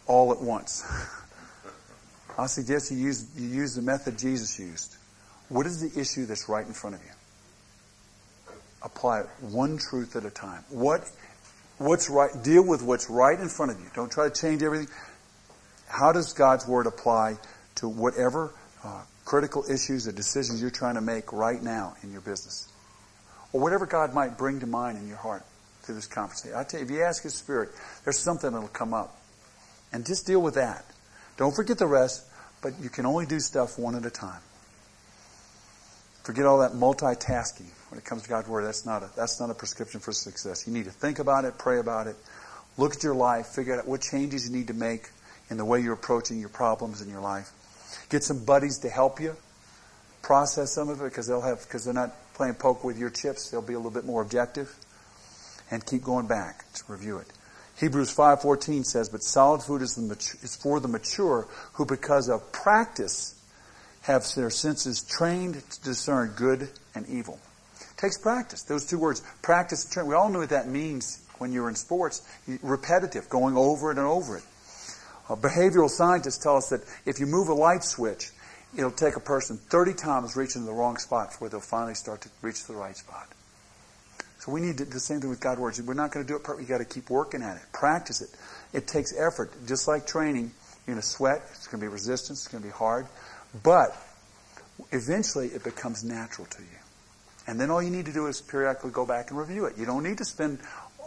all at once. [laughs] I suggest you use, you use the method Jesus used. What is the issue that's right in front of you? Apply it one truth at a time. What, what's right, deal with what's right in front of you. Don't try to change everything. How does God's Word apply to whatever uh, critical issues or decisions you're trying to make right now in your business? Or whatever God might bring to mind in your heart through this conversation. I tell you, if you ask His Spirit, there's something that'll come up. And just deal with that. Don't forget the rest, but you can only do stuff one at a time. Forget all that multitasking when it comes to God's Word. That's not a, that's not a prescription for success. You need to think about it, pray about it, look at your life, figure out what changes you need to make in the way you're approaching your problems in your life. Get some buddies to help you process some of it because they'll have because they're not playing poke with your chips. They'll be a little bit more objective, and keep going back to review it. Hebrews 5:14 says, "But solid food is, mature, is for the mature, who because of practice have their senses trained to discern good and evil. It takes practice. Those two words, practice and train. We all know what that means when you're in sports. Repetitive, going over it and over it. Uh, behavioral scientists tell us that if you move a light switch, it'll take a person 30 times reaching the wrong spot before they'll finally start to reach the right spot. So we need to, the same thing with God's words. We're not going to do it perfectly. You've got to keep working at it. Practice it. It takes effort. Just like training, you're going to sweat. It's going to be resistance. It's going to be hard. But eventually it becomes natural to you. And then all you need to do is periodically go back and review it. You don't need to spend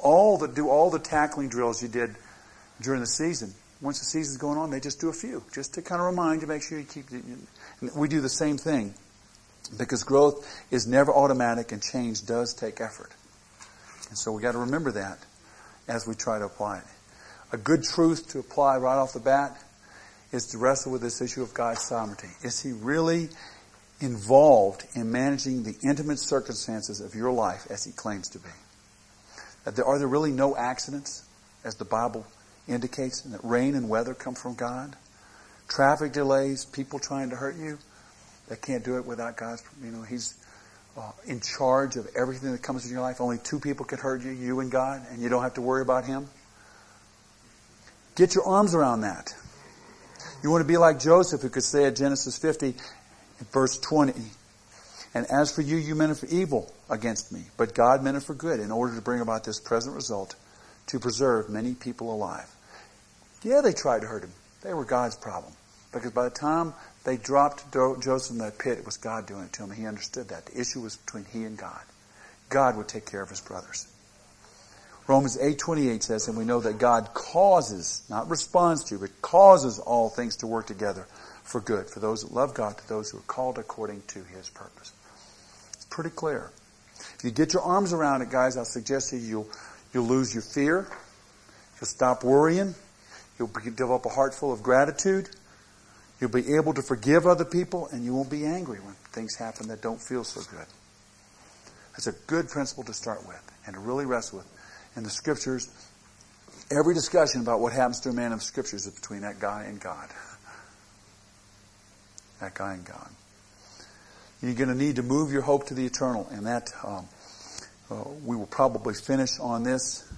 all the, do all the tackling drills you did during the season. Once the season's going on, they just do a few, just to kind of remind you, make sure you keep. We do the same thing because growth is never automatic and change does take effort. And so we got to remember that as we try to apply it. A good truth to apply right off the bat is to wrestle with this issue of God's sovereignty. Is He really involved in managing the intimate circumstances of your life as He claims to be? Are there really no accidents, as the Bible indicates, that rain and weather come from God? Traffic delays, people trying to hurt you, they can't do it without God's, you know, He's uh, in charge of everything that comes in your life. Only two people can hurt you, you and God, and you don't have to worry about Him. Get your arms around that. You want to be like Joseph, who could say at Genesis 50, verse 20, and as for you, you meant it for evil against me, but God meant it for good in order to bring about this present result to preserve many people alive. Yeah, they tried to hurt him. They were God's problem. Because by the time they dropped Joseph in that pit, it was God doing it to him. He understood that. The issue was between he and God. God would take care of his brothers. Romans 8.28 says, and we know that God causes, not responds to, but causes all things to work together for good, for those that love God, to those who are called according to his purpose. It's pretty clear. If you get your arms around it, guys, I'll suggest you you'll, you'll lose your fear. You'll stop worrying. You'll develop a heart full of gratitude. You'll be able to forgive other people, and you won't be angry when things happen that don't feel so good. That's a good principle to start with and to really wrestle with. In the scriptures, every discussion about what happens to a man in the scriptures is between that guy and God. [laughs] That guy and God. You're going to need to move your hope to the eternal, and that um, uh, we will probably finish on this.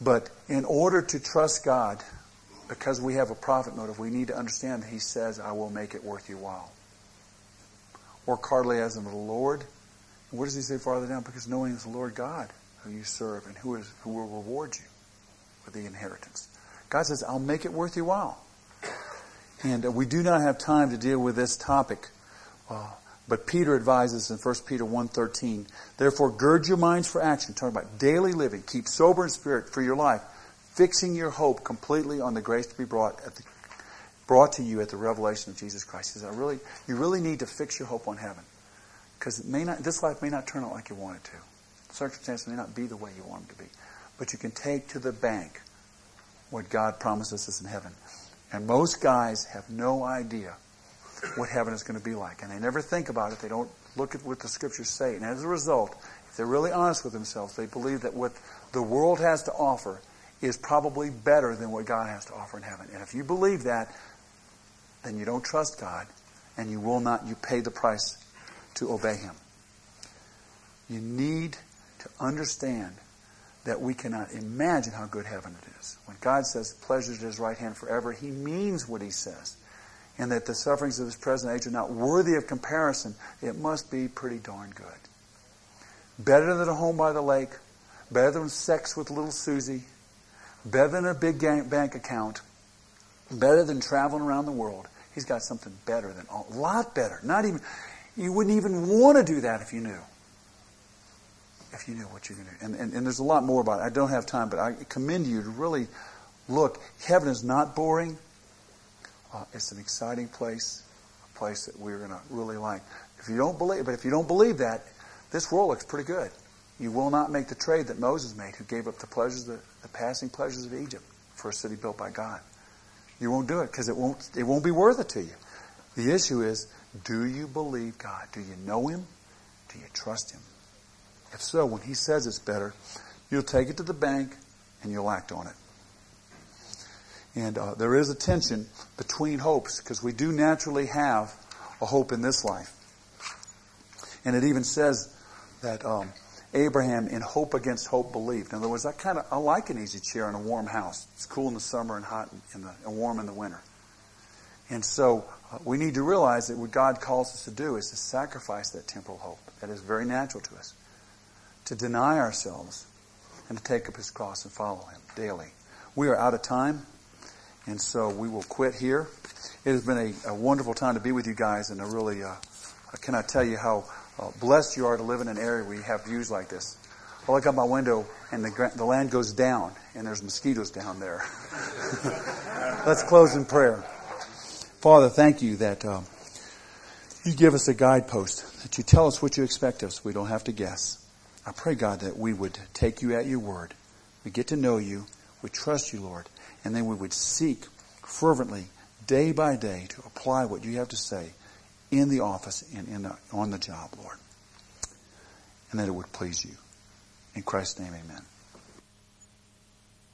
But in order to trust God, because we have a profit motive, we need to understand that He says, I will make it worth your while. Work heartily as in the Lord. And what does He say farther down? Because knowing is the Lord God who you serve and who, is, who will reward you with the inheritance. God says, I'll make it worth your while. And uh, we do not have time to deal with this topic. Uh, but Peter advises in 1 Peter 1.13, Therefore gird your minds for action, talking about daily living. Keep sober in spirit for your life, fixing your hope completely on the grace to be brought the, brought to you at the revelation of Jesus Christ. He says, I really, you really need to fix your hope on heaven. Because this life may not turn out like you want it to. Circumstances may not be the way you want them to be. But you can take to the bank what God promises us in heaven. And most guys have no idea what heaven is going to be like. And they never think about it. They don't look at what the scriptures say. And as a result, if they're really honest with themselves, they believe that what the world has to offer is probably better than what God has to offer in heaven. And if you believe that, then you don't trust God and you will not, you pay the price to obey Him. You need to understand that we cannot imagine how good heaven it is. When God says pleasures at his right hand forever, he means what he says. And that the sufferings of this present age are not worthy of comparison, it must be pretty darn good. Better than a home by the lake, better than sex with little Susie, better than a big bank account, better than traveling around the world. He's got something better than a lot better. Not even you wouldn't even want to do that if you knew if you know what you're going to do. And, and, and there's a lot more about it. I don't have time, but I commend you to really look. Heaven is not boring. Uh, it's an exciting place, a place that we're going to really like. If you don't believe, but if you don't believe that, this world looks pretty good. You will not make the trade that Moses made, who gave up the pleasures, the, the passing pleasures of Egypt for a city built by God. You won't do it because it won't, it won't be worth it to you. The issue is, do you believe God? Do you know Him? Do you trust Him? If so, when he says it's better, you'll take it to the bank and you'll act on it. And uh, there is a tension between hopes because we do naturally have a hope in this life. And it even says that um, Abraham, in hope against hope, believed. In other words, I kind of I like an easy chair in a warm house. It's cool in the summer and hot in the and warm in the winter. And so uh, we need to realize that what God calls us to do is to sacrifice that temporal hope. That is very natural to us. To deny ourselves and to take up His cross and follow Him daily. We are out of time, and so we will quit here. It has been a, a wonderful time to be with you guys, and I really uh, tell you how uh, blessed you are to live in an area where you have views like this. I look out my window and the, the land goes down and there's mosquitoes down there. [laughs] Let's close in prayer. Father, thank you that uh, you give us a guidepost, that you tell us what you expect of us. We don't have to guess. I pray, God, that we would take you at your word. We get to know you. We trust you, Lord. And then we would seek fervently, day by day, to apply what you have to say in the office and in the, on the job, Lord. And that it would please you. In Christ's name, amen.